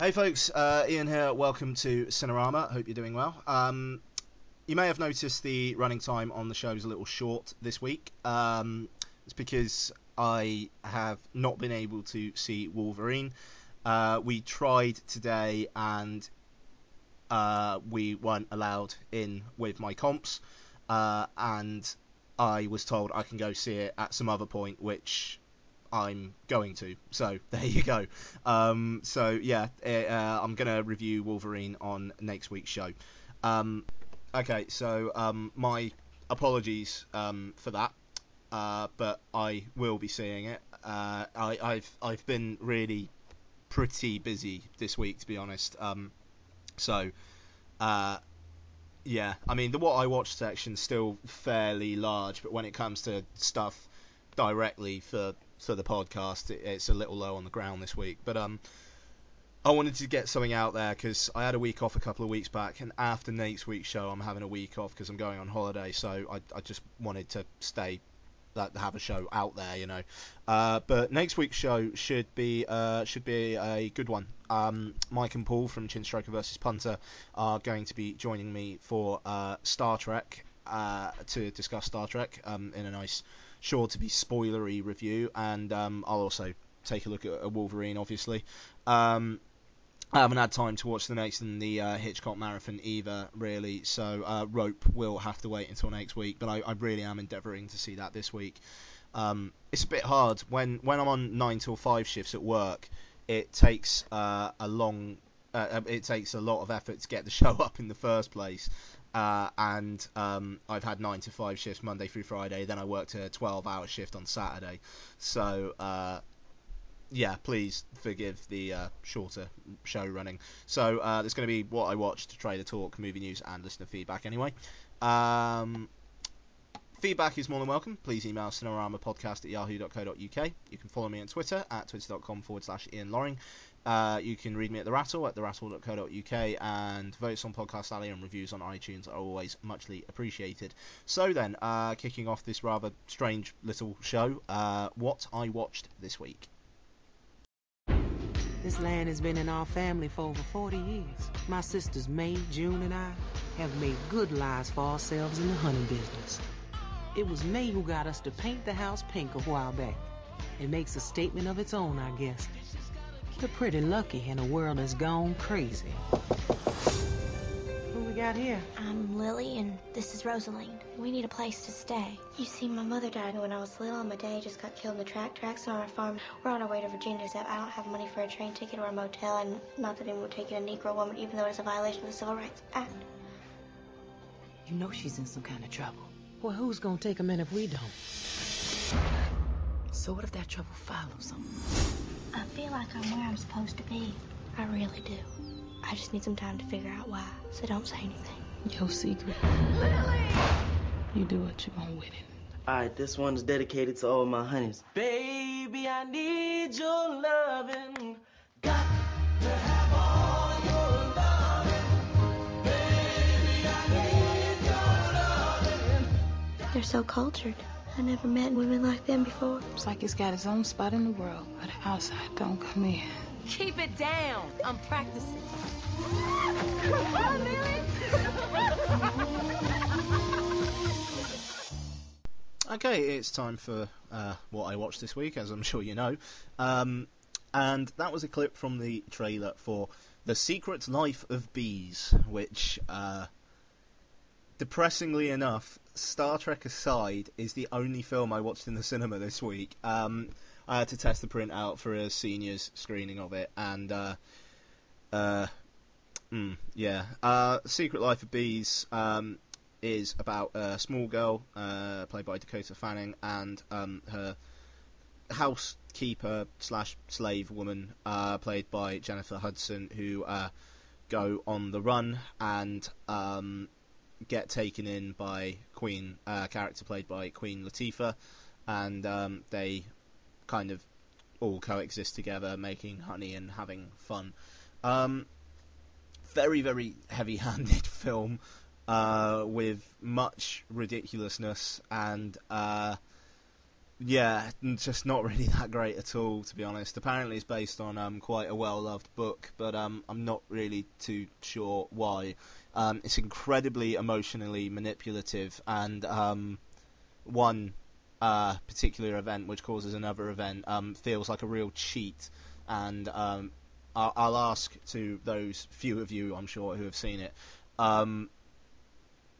Hey folks, uh, Ian here. Welcome to Cinerama. Hope you're doing well. Um, you may have noticed the running time on the show is a little short this week. Um, it's because I have not been able to see Wolverine. Uh, we tried today and uh, we weren't allowed in with my comps, uh, and I was told I can go see it at some other point, which I'm going to. So there you go. Um, so yeah, uh, I'm gonna review Wolverine on next week's show. Um, okay, so um, my apologies um, for that, uh, but I will be seeing it. Uh, I, I've I've been really pretty busy this week, to be honest. Um, so uh, yeah, I mean the what I watch section's still fairly large, but when it comes to stuff directly for for the podcast, it, it's a little low on the ground this week. But um, I wanted to get something out there because I had a week off a couple of weeks back, and after next week's show, I'm having a week off because I'm going on holiday. So I, I just wanted to stay, that have a show out there, you know. Uh, but next week's show should be uh, should be a good one. Um, Mike and Paul from Chinstroker versus Punter are going to be joining me for uh, Star Trek uh, to discuss Star Trek um, in a nice sure to be spoilery review, and um, I'll also take a look at a Wolverine, obviously. Um, I haven't had time to watch the next in the uh, Hitchcock Marathon either, really, so uh, Rope will have to wait until next week, but I, I really am endeavouring to see that this week. Um, it's a bit hard when when I'm on nine till five shifts at work. It takes uh, a long, uh, it takes a lot of effort to get the show up in the first place, uh, and um, I've had nine to five shifts Monday through Friday. Then I worked a 12-hour shift on Saturday. So uh, yeah, please forgive the uh, shorter show running. So uh, there's going to be what I watched, Trailer Talk, movie news, and listener feedback. Anyway. Um, Feedback is more than welcome. Please email cineramapodcast at yahoo.co.uk. You can follow me on Twitter at twitter.com forward slash Ian Loring. Uh, you can read me at The Rattle at therattle.co.uk and votes on Podcast Alley and reviews on iTunes are always muchly appreciated. So then, uh, kicking off this rather strange little show, uh, what I watched this week. This land has been in our family for over 40 years. My sisters May, June, and I have made good lives for ourselves in the hunting business. It was May who got us to paint the house pink a while back. It makes a statement of its own, I guess. We're pretty lucky in a world that's gone crazy. Who we got here? I'm Lily, and this is Rosaleen. We need a place to stay. You see, my mother died when I was little, and my dad just got killed in the track tracks on our farm. We're on our way to Virginia, except I don't have money for a train ticket or a motel, and not that anyone would take in a Negro woman, even though it's a violation of the Civil Rights Act. You know she's in some kind of trouble. Well, who's gonna take them in if we don't? So what if that trouble follows them? I feel like I'm where I'm supposed to be. I really do. I just need some time to figure out why, so don't say anything. Your secret. Lily! You do what you want with it. Alright, this one is dedicated to all my honeys. Baby, I need your loving. Got They're so cultured. I never met women like them before. It's like it's got its own spot in the world, but outside don't come in. Keep it down. I'm practicing. Okay, it's time for uh, what I watched this week, as I'm sure you know. Um, and that was a clip from the trailer for The Secret Life of Bees, which, uh, depressingly enough, Star Trek aside, is the only film I watched in the cinema this week. Um, I had to test the print out for a seniors screening of it, and uh, uh, mm, yeah, uh, Secret Life of Bees um, is about a small girl uh, played by Dakota Fanning and um, her housekeeper slash slave woman uh, played by Jennifer Hudson, who uh, go on the run and um, get taken in by Queen, uh, character played by Queen Latifah, and um, they kind of all coexist together, making honey and having fun. Um, very, very heavy-handed film uh, with much ridiculousness and uh, yeah, just not really that great at all, to be honest. Apparently, it's based on um, quite a well-loved book, but um, I'm not really too sure why. Um, it's incredibly emotionally manipulative, and um, one uh, particular event which causes another event um, feels like a real cheat. And um, I'll, I'll, ask to those few of you, I'm sure, who have seen it,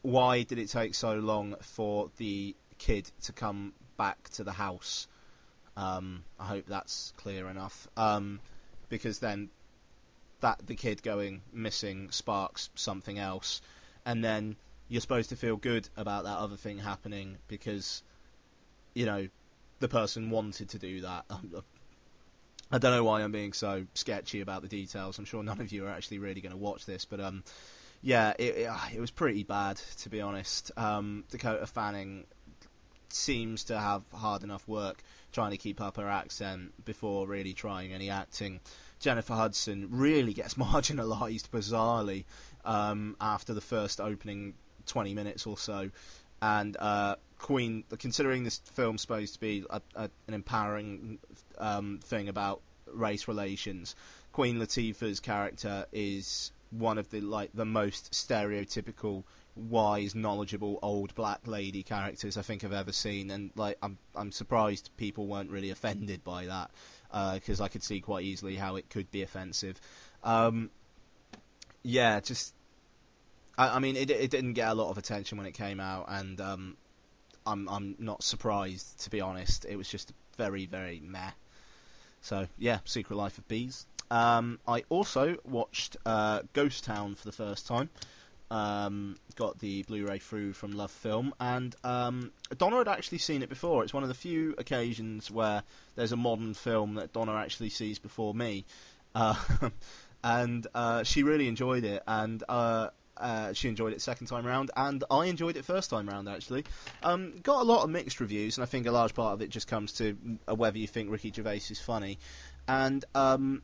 why did it take so long for the kid to come back to the house? Um, I hope that's clear enough. Um, because then that the kid going missing sparks something else, and then you're supposed to feel good about that other thing happening because you know the person wanted to do that. I don't know why I'm being so sketchy about the details. I'm sure none of you are actually really going to watch this, but um, yeah, it, it, it was pretty bad to be honest. Um, Dakota Fanning seems to have hard enough work trying to keep up her accent before really trying any acting. Jennifer Hudson really gets marginalised bizarrely um, after the first opening 20 minutes or so, and uh, Queen, considering this film's supposed to be a, a, an empowering um, thing about race relations, Queen Latifah's character is one of the like the most stereotypical wise, knowledgeable old black lady characters I think I've ever seen, and like I'm I'm surprised people weren't really offended by that because uh, I could see quite easily how it could be offensive. Um, yeah, just I, I, mean it it didn't get a lot of attention when it came out, and um, I'm I'm not surprised to be honest. It was just very very meh. So yeah, Secret Life of Bees. Um, I also watched uh, Ghost Town for the first time. Um, got the Blu-ray through from LoveFilm, and um, Donna had actually seen it before. It's one of the few occasions where there's a modern film that Donna actually sees before me, uh, and uh, she really enjoyed it. And uh, uh, she enjoyed it second time round, and I enjoyed it first time round actually. Um, got a lot of mixed reviews, and I think a large part of it just comes to uh, whether you think Ricky Gervais is funny. And um,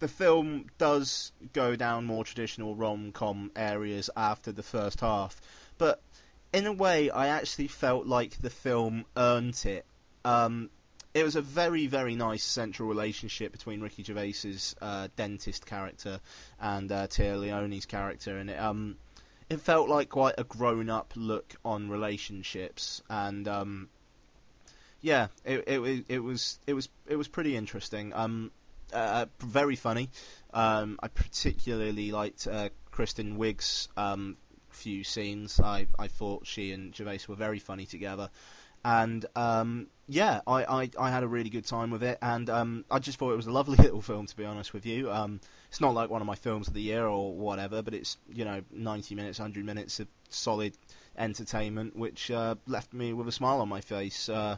the film does go down more traditional rom-com areas after the first half, but in a way, I actually felt like the film earned it. Um, it was a very, very nice central relationship between Ricky Gervais's uh, dentist character and uh, Téa Leoni's character, and it um, it felt like quite a grown-up look on relationships, and um, yeah, it, it, it was it was it was pretty interesting. Um, uh, very funny. Um, I particularly liked uh, Kristen Wiig's um, few scenes. I, I thought she and Gervais were very funny together. And um, yeah, I, I, I, had a really good time with it, and um, I just thought it was a lovely little film. To be honest with you, um, it's not like one of my films of the year or whatever, but it's you know 90 minutes, 100 minutes of solid entertainment, which uh, left me with a smile on my face. Uh,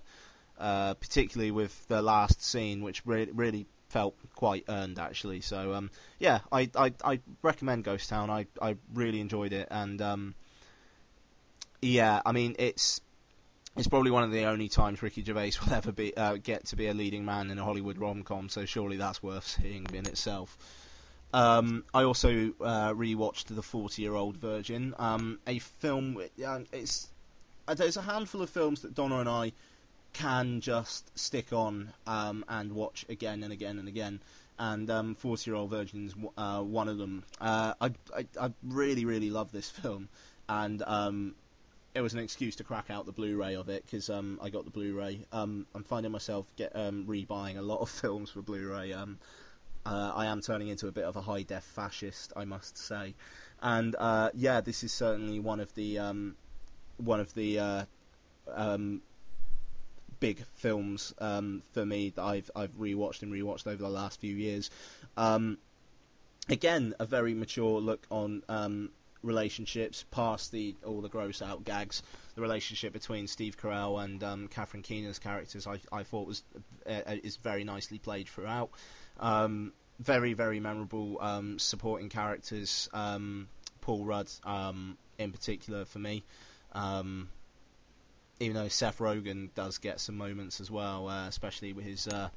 uh, particularly with the last scene, which re- really felt quite earned actually. So um, yeah, I, I, I recommend Ghost Town. I I really enjoyed it, and um, yeah, I mean it's it's probably one of the only times Ricky Gervais will ever be uh, get to be a leading man in a Hollywood rom-com. So surely that's worth seeing in itself. Um, I also uh, rewatched The 40 Year Old Virgin, um, a film. Uh, it's there's a handful of films that Donna and I can just stick on um, and watch again and again and again. And um, 40 Year Old Virgin is uh, one of them. Uh, I, I, I, really, really love this film. And um, it was an excuse to crack out the Blu-ray of it because um, I got the Blu-ray. Um, I'm finding myself get um, rebuying a lot of films for Blu-ray. Um, uh, I am turning into a bit of a high def fascist, I must say. And uh, yeah, this is certainly one of the um, one of the uh, big films um, for me that I've I've rewatched and rewatched over the last few years. Um, again, a very mature look on um, relationships past the all the gross out gags. The relationship between Steve Carell and um, Catherine Keener's characters, I, I thought was uh, uh, is very nicely played throughout. Um, very very memorable um, supporting characters. Um, Paul Rudd um, in particular for me. Even though Seth Rogen does get some moments as well, uh, especially with his uh,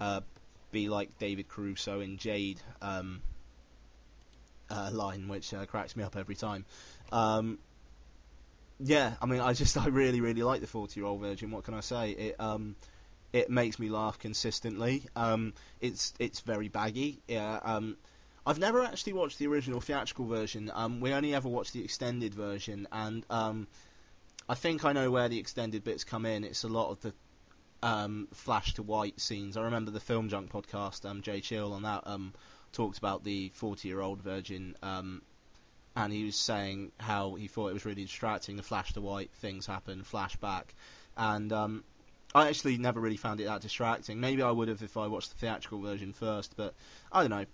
uh, "Be like David Caruso in Jade" um, uh, line, which uh, cracks me up every time. Um, yeah, I mean, I just I really really like the Forty Year Old Virgin. What can I say? It um it makes me laugh consistently. Um, it's it's very baggy. Yeah. Um, I've never actually watched the original theatrical version. Um, we only ever watched the extended version, and I think I know where the extended bits come in. It's a lot of the um, flash to white scenes. I remember the Film Junk podcast. Um, Jay Cheel on that um, talked about the 40 year old virgin, um, and he was saying how he thought it was really distracting. The flash to white things happen, flashback, and um, I actually never really found it that distracting. Maybe I would have if I watched the theatrical version first, but I don't know.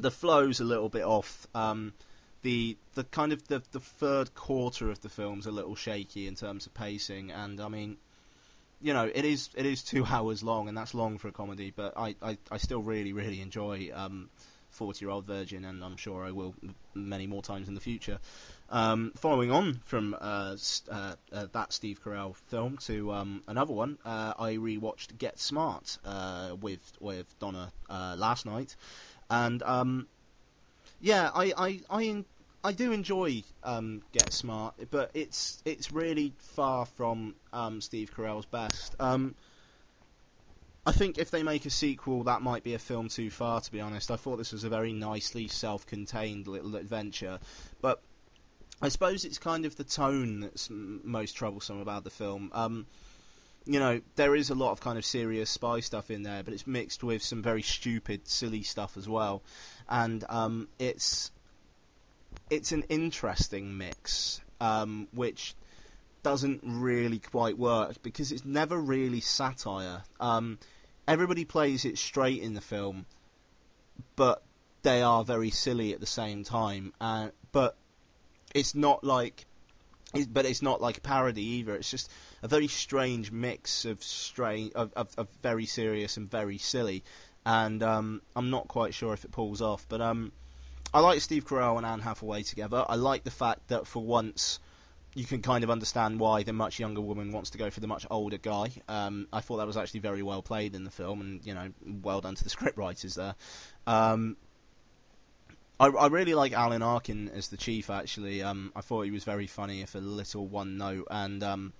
The flow's a little bit off. Um, the the kind of the, the third quarter of the film's a little shaky in terms of pacing, and I mean, you know, it is it is two hours long, and that's long for a comedy. But I I, I still really really enjoy um, Forty Year Old Virgin, and I'm sure I will many more times in the future. Um, following on from uh, uh, uh, that Steve Carell film to um, another one, uh, I rewatched Get Smart uh, with with Donna uh, last night, and um, yeah, I I I, I do enjoy um, Get Smart, but it's it's really far from um, Steve Carell's best. Um, I think if they make a sequel, that might be a film too far. To be honest, I thought this was a very nicely self-contained little adventure, but I suppose it's kind of the tone that's m- most troublesome about the film. Um, you know, there is a lot of kind of serious spy stuff in there, but it's mixed with some very stupid, silly stuff as well, and um, it's it's an interesting mix, um, which doesn't really quite work because it's never really satire. Um, everybody plays it straight in the film, but they are very silly at the same time. Uh, but it's not like, it, but it's not like parody either. It's just a very strange mix of strange, of, of, of very serious and very silly. And um, I'm not quite sure if it pulls off, but um, I like Steve Carell and Anne Hathaway together. I like the fact that for once you can kind of understand why the much younger woman wants to go for the much older guy. Um, I thought that was actually very well played in the film, and you know, well done to the script writers there. Um, I, I really like Alan Arkin as the chief. Actually, um, I thought he was very funny, if a little one note, and um,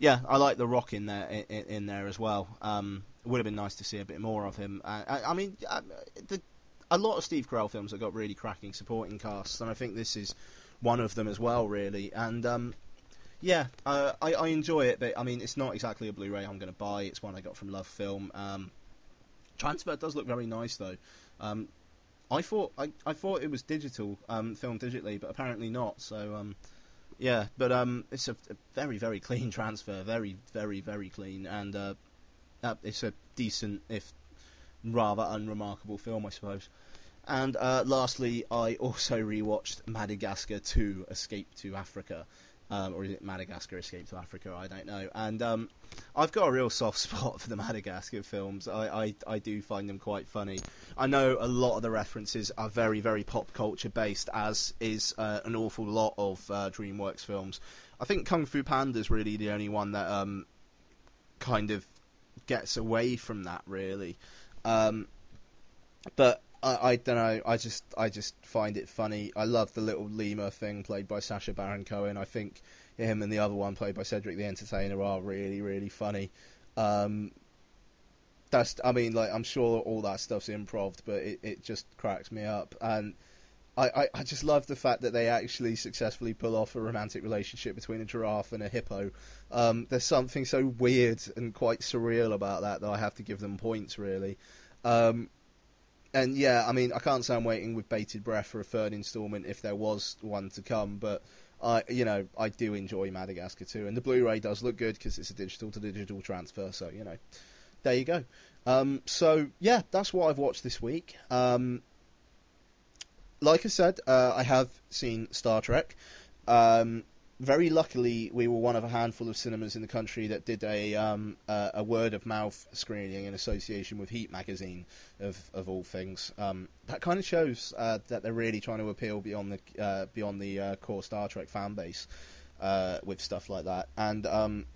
yeah, I like the Rock in there in, in there as well. Um, it would have been nice to see a bit more of him. Uh, I, I mean, uh, the, a lot of Steve Carell films have got really cracking supporting casts, and I think this is one of them as well, really. And um, yeah, uh, I, I enjoy it, but I mean, it's not exactly a Blu-ray I'm going to buy. It's one I got from LoveFilm. Um, transfer does look very nice though. Um, I thought I, I thought it was digital, um, filmed digitally, but apparently not. So um, yeah, but um, it's a, a very very clean transfer, very very very clean, and uh, uh, it's a decent if rather unremarkable film, I suppose. And uh, lastly, I also rewatched Madagascar 2: Escape to Africa. Um, or is it Madagascar Escape to Africa? I don't know. And um, I've got a real soft spot for the Madagascar films. I, I, I do find them quite funny. I know a lot of the references are very, very pop culture based, as is uh, an awful lot of uh, DreamWorks films. I think Kung Fu Panda is really the only one that um, kind of gets away from that, really. Um, but I, I don't know. I just I just find it funny. I love the little lemur thing played by Sacha Baron Cohen. I think him and the other one played by Cedric the Entertainer are really really funny. Um, that's I mean like I'm sure all that stuff's improv, but it, it just cracks me up and. I, I, I just love the fact that they actually successfully pull off a romantic relationship between a giraffe and a hippo. Um, there's something so weird and quite surreal about that that I have to give them points really. Um, and yeah, I mean, I can't say I'm waiting with bated breath for a third instalment if there was one to come, but I, you know, I do enjoy Madagascar 2, and the Blu-ray does look good because it's a digital to digital transfer, so you know, there you go. Um, so yeah, that's what I've watched this week. Um, like I said, uh, I have seen Star Trek. Um, very luckily, we were one of a handful of cinemas in the country that did a um, uh, a word of mouth screening in association with Heat magazine, of of all things. Um, that kind of shows uh, that they're really trying to appeal beyond the uh, beyond the uh, core Star Trek fan base uh, with stuff like that. And um,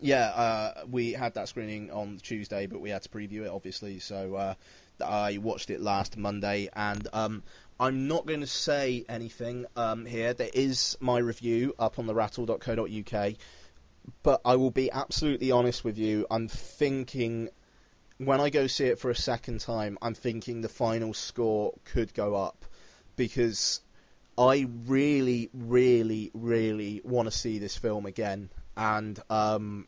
yeah, uh, we had that screening on Tuesday, but we had to preview it, obviously. So I watched it last Monday, and um, I'm not going to say anything um, here. There is my review up on the rattle.co.uk, but I will be absolutely honest with you. I'm thinking when I go see it for a second time, I'm thinking the final score could go up because I really, really, really want to see this film again, and um,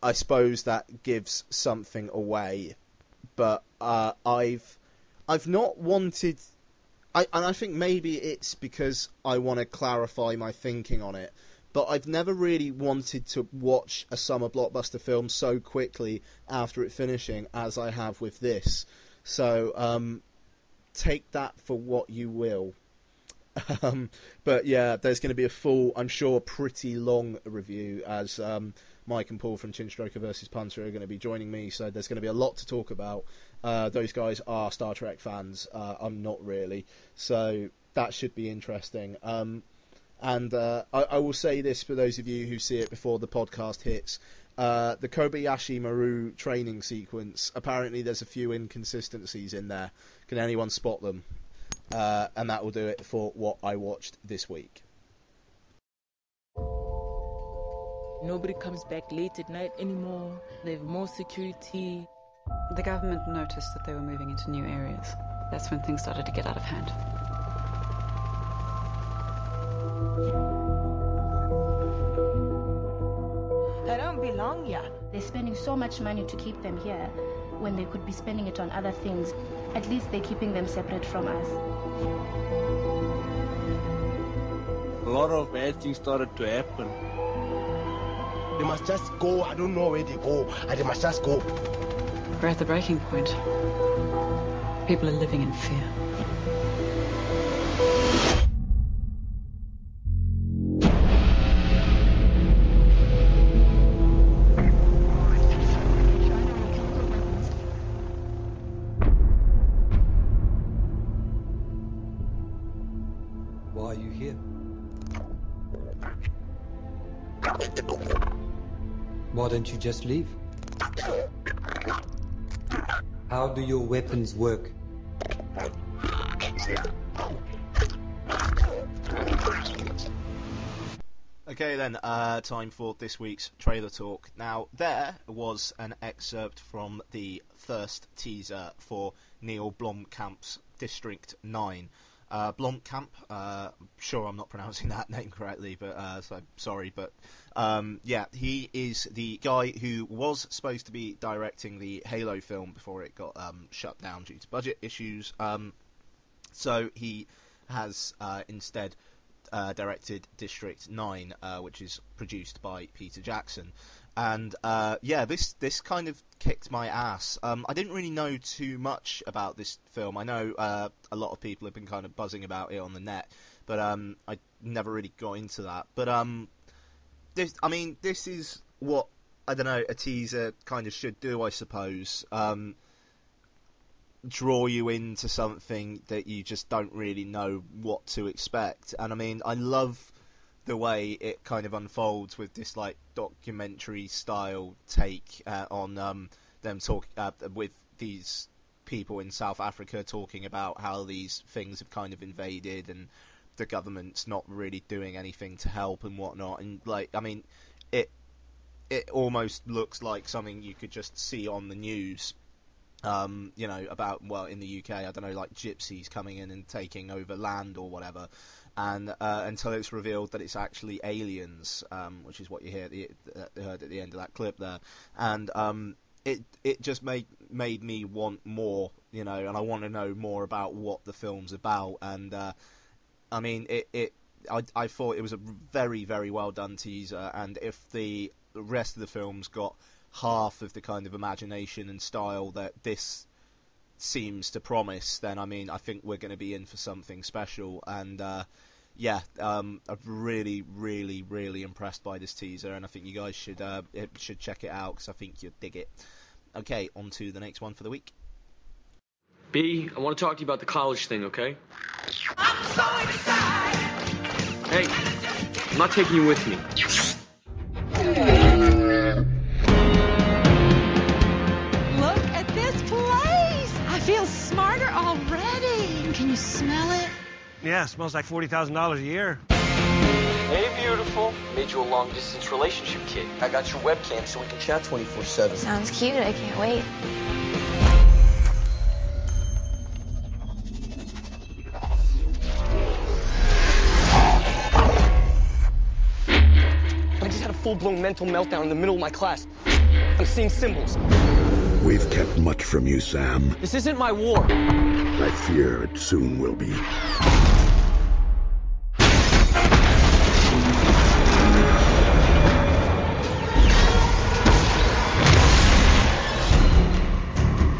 I suppose that gives something away. But uh, I've I've not wanted, I, and I think maybe it's because I want to clarify my thinking on it. But I've never really wanted to watch a summer blockbuster film so quickly after it finishing as I have with this. So um, take that for what you will. Um, but yeah, there's going to be a full, I'm sure, pretty long review as um, Mike and Paul from Chinstroker versus Punter are going to be joining me. So there's going to be a lot to talk about. Uh, those guys are Star Trek fans. Uh, I'm not really. So that should be interesting. Um, and uh, I, I, will say this for those of you who see it before the podcast hits. Uh, the Kobayashi Maru training sequence, apparently there's a few inconsistencies in there. Can anyone spot them? Uh, and that will do it for what I watched this week. Nobody comes back late at night anymore. They have more security. The government noticed that they were moving into new areas. That's when things started to get out of hand. They don't belong here. They're spending so much money to keep them here when they could be spending it on other things. At least they're keeping them separate from us. A lot of bad things started to happen. They must just go. I don't know where they go. And they must just go. We're at the breaking point. People are living in fear. Why are you here? Why don't you just leave? How do your weapons work? Okay, then, uh, time for this week's trailer talk. Now, there was an excerpt from the first teaser for Neil Blomkamp's District 9. Uh, Blomkamp, uh, sure I'm not pronouncing that name correctly, but uh, so sorry, but um, yeah, he is the guy who was supposed to be directing the Halo film before it got um, shut down due to budget issues. Um, so he has uh, instead uh, directed District 9, uh, which is produced by Peter Jackson. And uh, yeah, this this kind of kicked my ass. Um, I didn't really know too much about this film. I know uh, a lot of people have been kind of buzzing about it on the net, but um, I never really got into that. But um, this, I mean, this is what I don't know a teaser kind of should do, I suppose. Um, draw you into something that you just don't really know what to expect. And I mean, I love the way it kind of unfolds with this like documentary style take uh, on um, them talk uh, with these people in South Africa talking about how these things have kind of invaded and the government's not really doing anything to help and whatnot. And like, I mean, it it almost looks like something you could just see on the news. Um, you know, about well in the UK, I don't know, like gypsies coming in and taking over land or whatever and uh, until it's revealed that it's actually aliens, um, which is what you hear at the, uh, heard at the end of that clip there, and um, it it just made made me want more, you know, and I want to know more about what the film's about, and uh, I mean it it I, I thought it was a very very well done teaser, and if the rest of the film's got half of the kind of imagination and style that this seems to promise, then I mean, I think we're going to be in for something special. And uh, yeah, um, I'm really, really, really impressed by this teaser, and I think you guys should uh, should check it out because I think you'll dig it. Okay, on to the next one for the week. B, I want to talk to you about the college thing, okay? I'm so excited. Hey, I'm not taking you with me. You smell it? Yeah, it smells like $40,000 a year. Hey, beautiful. Made you a long distance relationship kit. I got your webcam so we can chat 24 7. Sounds cute. I can't wait. I just had a full blown mental meltdown in the middle of my class. I'm seeing symbols. We've kept much from you, Sam. This isn't my war. I fear it soon will be.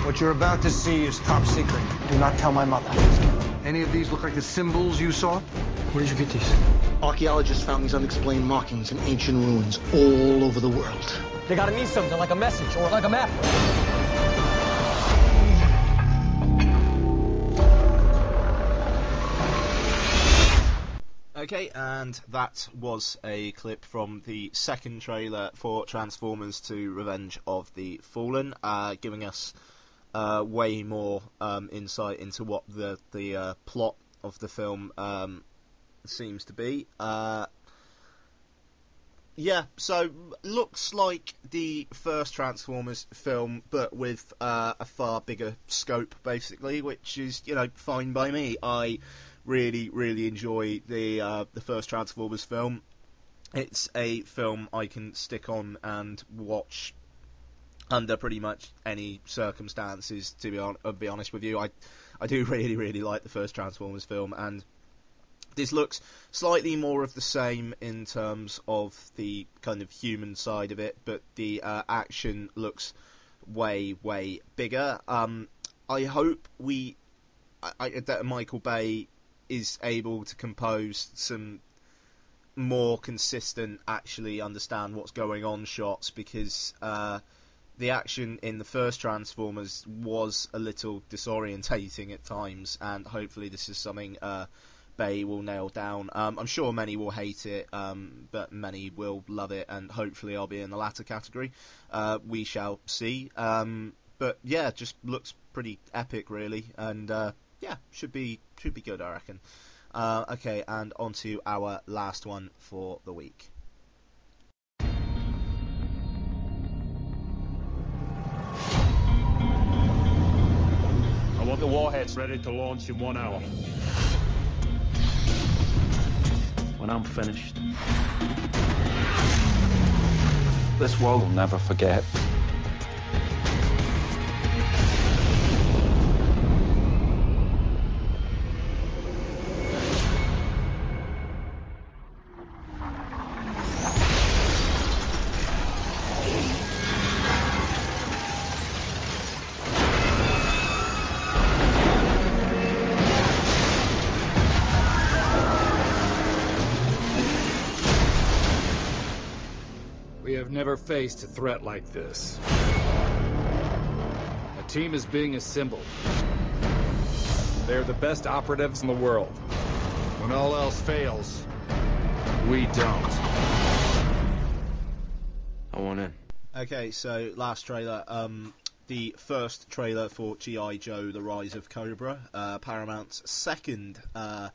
What you're about to see is top secret. Do not tell my mother. Any of these look like the symbols you saw? Where did you get these? Archaeologists found these unexplained markings in ancient ruins all over the world. They gotta mean something like a message or like a map. Okay, and that was a clip from the second trailer for Transformers 2 Revenge of the Fallen, uh, giving us uh, way more um, insight into what the, the uh, plot of the film um, seems to be. Uh, yeah, so looks like the first Transformers film, but with uh, a far bigger scope, basically, which is you know fine by me. I really, really enjoy the uh, the first Transformers film. It's a film I can stick on and watch under pretty much any circumstances. To be, on, uh, be honest with you, I I do really, really like the first Transformers film, and this looks slightly more of the same in terms of the kind of human side of it, but the uh, action looks way, way bigger. Um, I hope we I, I, that Michael Bay is able to compose some more consistent, actually understand what's going on shots because uh, the action in the first Transformers was a little disorientating at times, and hopefully this is something uh, Bay will nail down. Um, I'm sure many will hate it, um, but many will love it, and hopefully I'll be in the latter category. Uh, we shall see. Um, but yeah, just looks pretty epic, really, and uh, yeah, should be should be good, I reckon. Uh, okay, and on to our last one for the week. I want the warheads ready to launch in one hour. When I'm finished, this world will never forget. Never faced a threat like this. A team is being assembled. They're the best operatives in the world. When all else fails, we don't. I want in. Okay, so last trailer, um, the first trailer for GI Joe: The Rise of Cobra, uh, Paramount's second uh,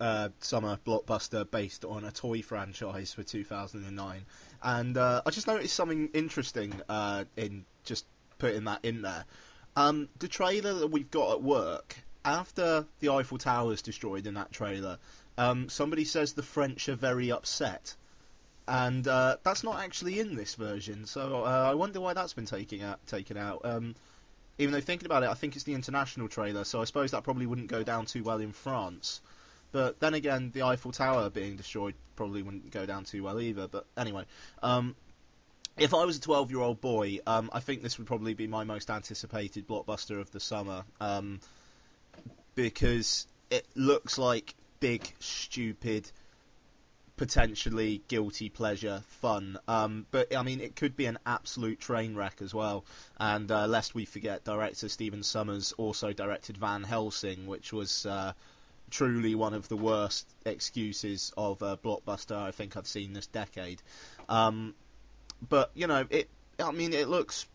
uh, summer blockbuster based on a toy franchise for 2009. And uh, I just noticed something interesting uh, in just putting that in there. Um, the trailer that we've got at work, after the Eiffel Tower is destroyed in that trailer, um, somebody says the French are very upset. And uh, that's not actually in this version, so uh, I wonder why that's been taken out. Taken out. Um, even though thinking about it, I think it's the international trailer, so I suppose that probably wouldn't go down too well in France. But then again, the Eiffel Tower being destroyed probably wouldn't go down too well either. But anyway, um, if I was a 12 year old boy, um, I think this would probably be my most anticipated blockbuster of the summer. Um, because it looks like big, stupid, potentially guilty pleasure fun. Um, but I mean, it could be an absolute train wreck as well. And uh, lest we forget, director Stephen Sommers also directed Van Helsing, which was uh, truly one of the worst excuses of a blockbuster I think I've seen this decade. Um, but you know, it. I mean, it looks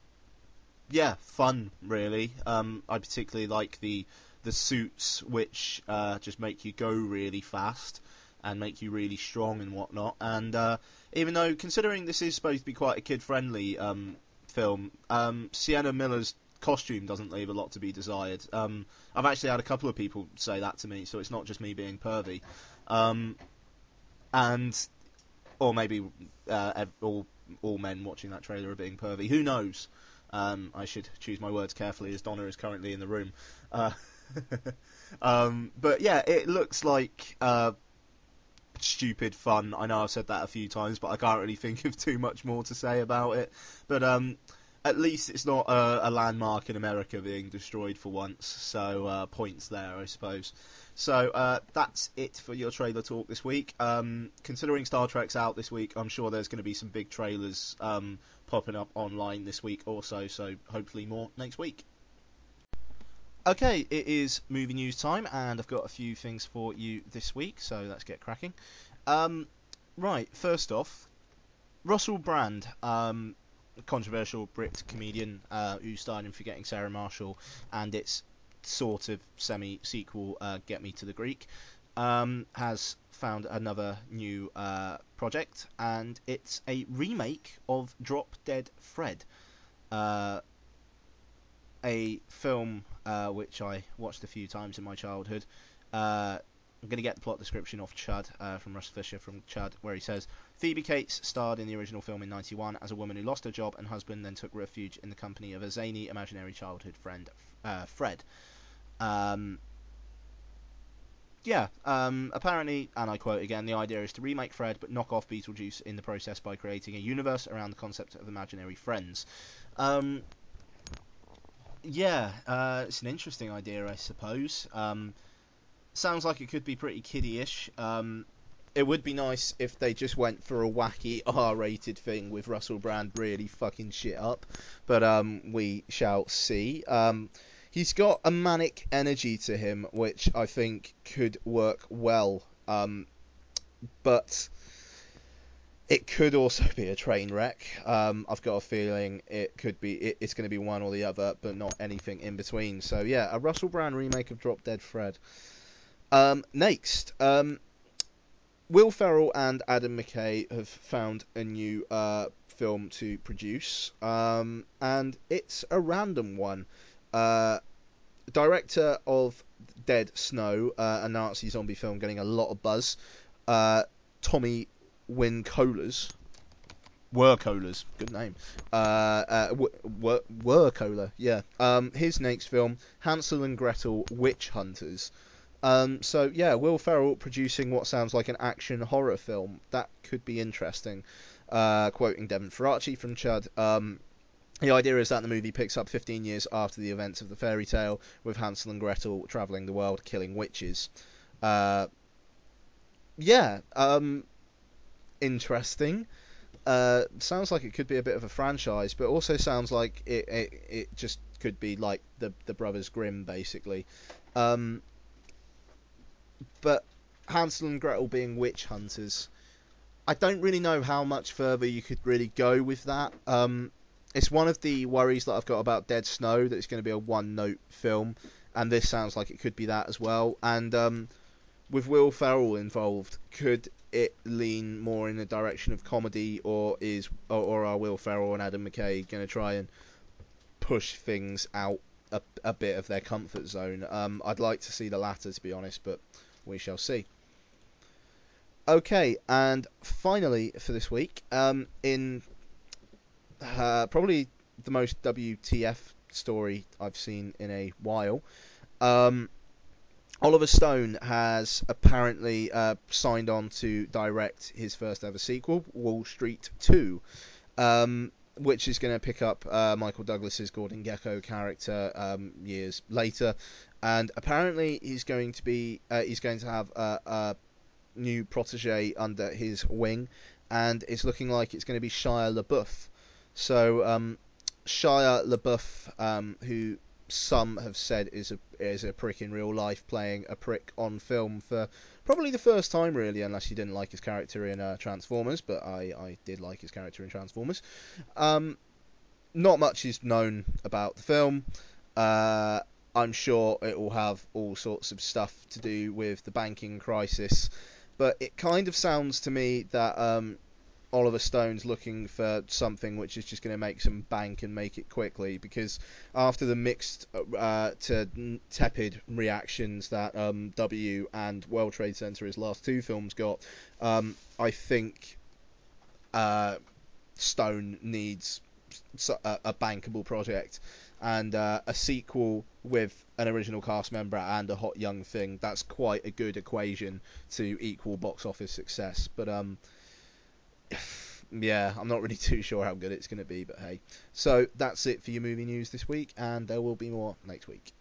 yeah, fun really. Um, I particularly like the the suits which uh, just make you go really fast and make you really strong and whatnot. And uh, even though, considering this is supposed to be quite a kid-friendly um, film, um, Sienna Miller's costume doesn't leave a lot to be desired. Um, I've actually had a couple of people say that to me, so it's not just me being pervy. Um, and or maybe uh, all all men watching that trailer are being pervy. Who knows? Um, I should choose my words carefully, as Donna is currently in the room. Uh, um, but yeah, it looks like uh, stupid fun. I know I've said that a few times, but I can't really think of too much more to say about it. But um, at least it's not a, a landmark in America being destroyed for once. So uh, points there, I suppose. So uh, that's it for your trailer talk this week. Um, considering Star Trek's out this week, I'm sure there's going to be some big trailers um, popping up online this week also. So hopefully more next week. Okay, it is movie news time, and I've got a few things for you this week, so let's get cracking. Um, right, first off, Russell Brand, um, controversial Brit comedian uh, who starred in Forgetting Sarah Marshall and its sort of semi sequel, uh, Get Me to the Greek, um, has found another new uh, project, and it's a remake of Drop Dead Fred. Uh, a film uh, which I watched a few times in my childhood. I'm going to get the plot description off Chud uh, from Russ Fisher from Chud, where he says Phoebe Cates starred in the original film in '91 as a woman who lost her job and husband, then took refuge in the company of a zany imaginary childhood friend, uh, Fred. Um, yeah, um, apparently, and I quote again, the idea is to remake Fred but knock off Beetlejuice in the process by creating a universe around the concept of imaginary friends. Um, yeah, uh, it's an interesting idea, I suppose. Um, sounds like it could be pretty kiddie-ish. Um, it would be nice if they just went for a wacky R-rated thing with Russell Brand really fucking shit up, but um, we shall see. Um, he's got a manic energy to him, which I think could work well. Um, but it could also be a train wreck. Um, I've got a feeling it could be. It, it's going to be one or the other, but not anything in between. So yeah, a Russell Brand remake of Drop Dead Fred. Um, next, um, Will Ferrell and Adam McKay have found a new uh, film to produce, um, and it's a random one. Uh, director of Dead Snow, uh, a Nazi zombie film getting a lot of buzz. Uh, Tommy Wirkola. Were Colas, good name. Uh, uh, were, were Cola, yeah. Um, his next film, Hansel and Gretel Witch Hunters. Um, so yeah, Will Ferrell producing what sounds like an action horror film. That could be interesting. Uh, quoting Devin Faraci from Chud. Um, the idea is that the movie picks up 15 years after the events of the fairy tale, with Hansel and Gretel traveling the world killing witches. Uh, yeah, um, interesting. Uh, sounds like it could be a bit of a franchise, but also sounds like it it, it just could be like the the Brothers Grimm basically. Um, but Hansel and Gretel being witch hunters, I don't really know how much further you could really go with that. Um, it's one of the worries that I've got about Dead Snow that it's going to be a one-note film, and this sounds like it could be that as well. And um, with Will Ferrell involved, could it lean more in the direction of comedy, or is or, or are Will Ferrell and Adam McKay going to try and push things out a, a bit of their comfort zone? Um, I'd like to see the latter, to be honest, but we shall see. Okay, and finally for this week, um, in uh, probably the most WTF story I've seen in a while. Um, Oliver Stone has apparently uh, signed on to direct his first ever sequel, Wall Street 2, um, which is going to pick up uh, Michael Douglas's Gordon Gekko character um, years later, and apparently he's going to be uh, he's going to have a, a new protege under his wing, and it's looking like it's going to be Shia LaBeouf. So um, Shia LaBeouf, um, who some have said is a is a prick in real life, playing a prick on film for probably the first time, really, unless you didn't like his character in uh, Transformers. But I, I did like his character in Transformers. Um, not much is known about the film. Uh, I'm sure it will have all sorts of stuff to do with the banking crisis, but it kind of sounds to me that um, Oliver Stone's looking for something which is just going to make some bank and make it quickly because after the mixed uh, to tepid reactions that um, W and World Trade Center, his last two films, got, um, I think uh, Stone needs a, a bankable project and uh, a sequel with an original cast member and a hot young thing. That's quite a good equation to equal box office success. But um, yeah, I'm not really too sure how good it's going to be. But hey, so that's it for your movie news this week, and there will be more next week.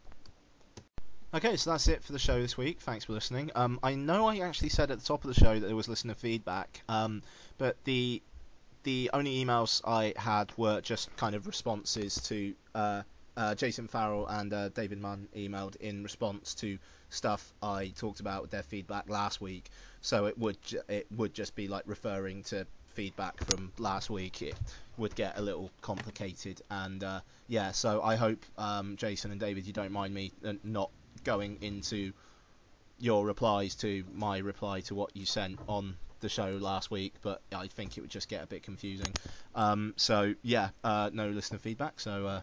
Okay, so that's it for the show this week. Thanks for listening. Um, I know I actually said at the top of the show that there was listener feedback, um, but the the only emails I had were just kind of responses to uh, uh, Jason Farrell and uh, David Munn emailed in response to stuff I talked about with their feedback last week. So it would ju- it would just be like referring to feedback from last week. It would get a little complicated, and uh, yeah. So I hope um, Jason and David, you don't mind me uh, not going into your replies to my reply to what you sent on the show last week, but I think it would just get a bit confusing. Um, so yeah, uh, no listener feedback. So uh,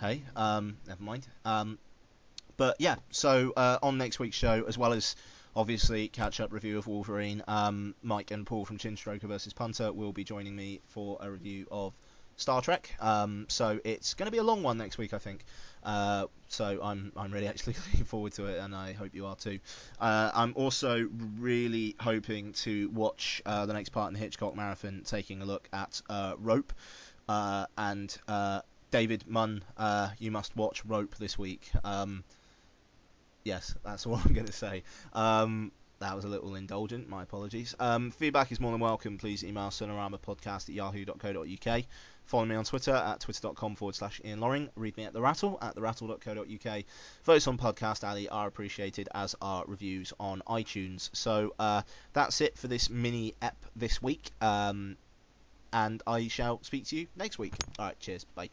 hey, um, never mind. Um, but yeah, so uh, on next week's show, as well as obviously catch up review of Wolverine, um, Mike and Paul from Chinstroker versus Punter will be joining me for a review of Star Trek. Um, so it's going to be a long one next week, I think. Uh, so I'm I'm really actually looking forward to it, and I hope you are too. Uh, I'm also really hoping to watch uh, the next part in the Hitchcock marathon, taking a look at uh, Rope, uh, and uh, David Munn. you must watch Rope this week. Um, yes, that's all I'm going to say. Um, that was a little indulgent. My apologies. Um, feedback is more than welcome. Please email sonoramapodcast at yahoo.co.uk. Follow me on Twitter at twitter.com forward slash Ian Loring. Read me at The Rattle at therattle.co.uk. Votes on Podcast Alley are appreciated, as are reviews on iTunes. So uh, that's it for this mini ep this week. Um, and I shall speak to you next week. Alright, cheers. Bye.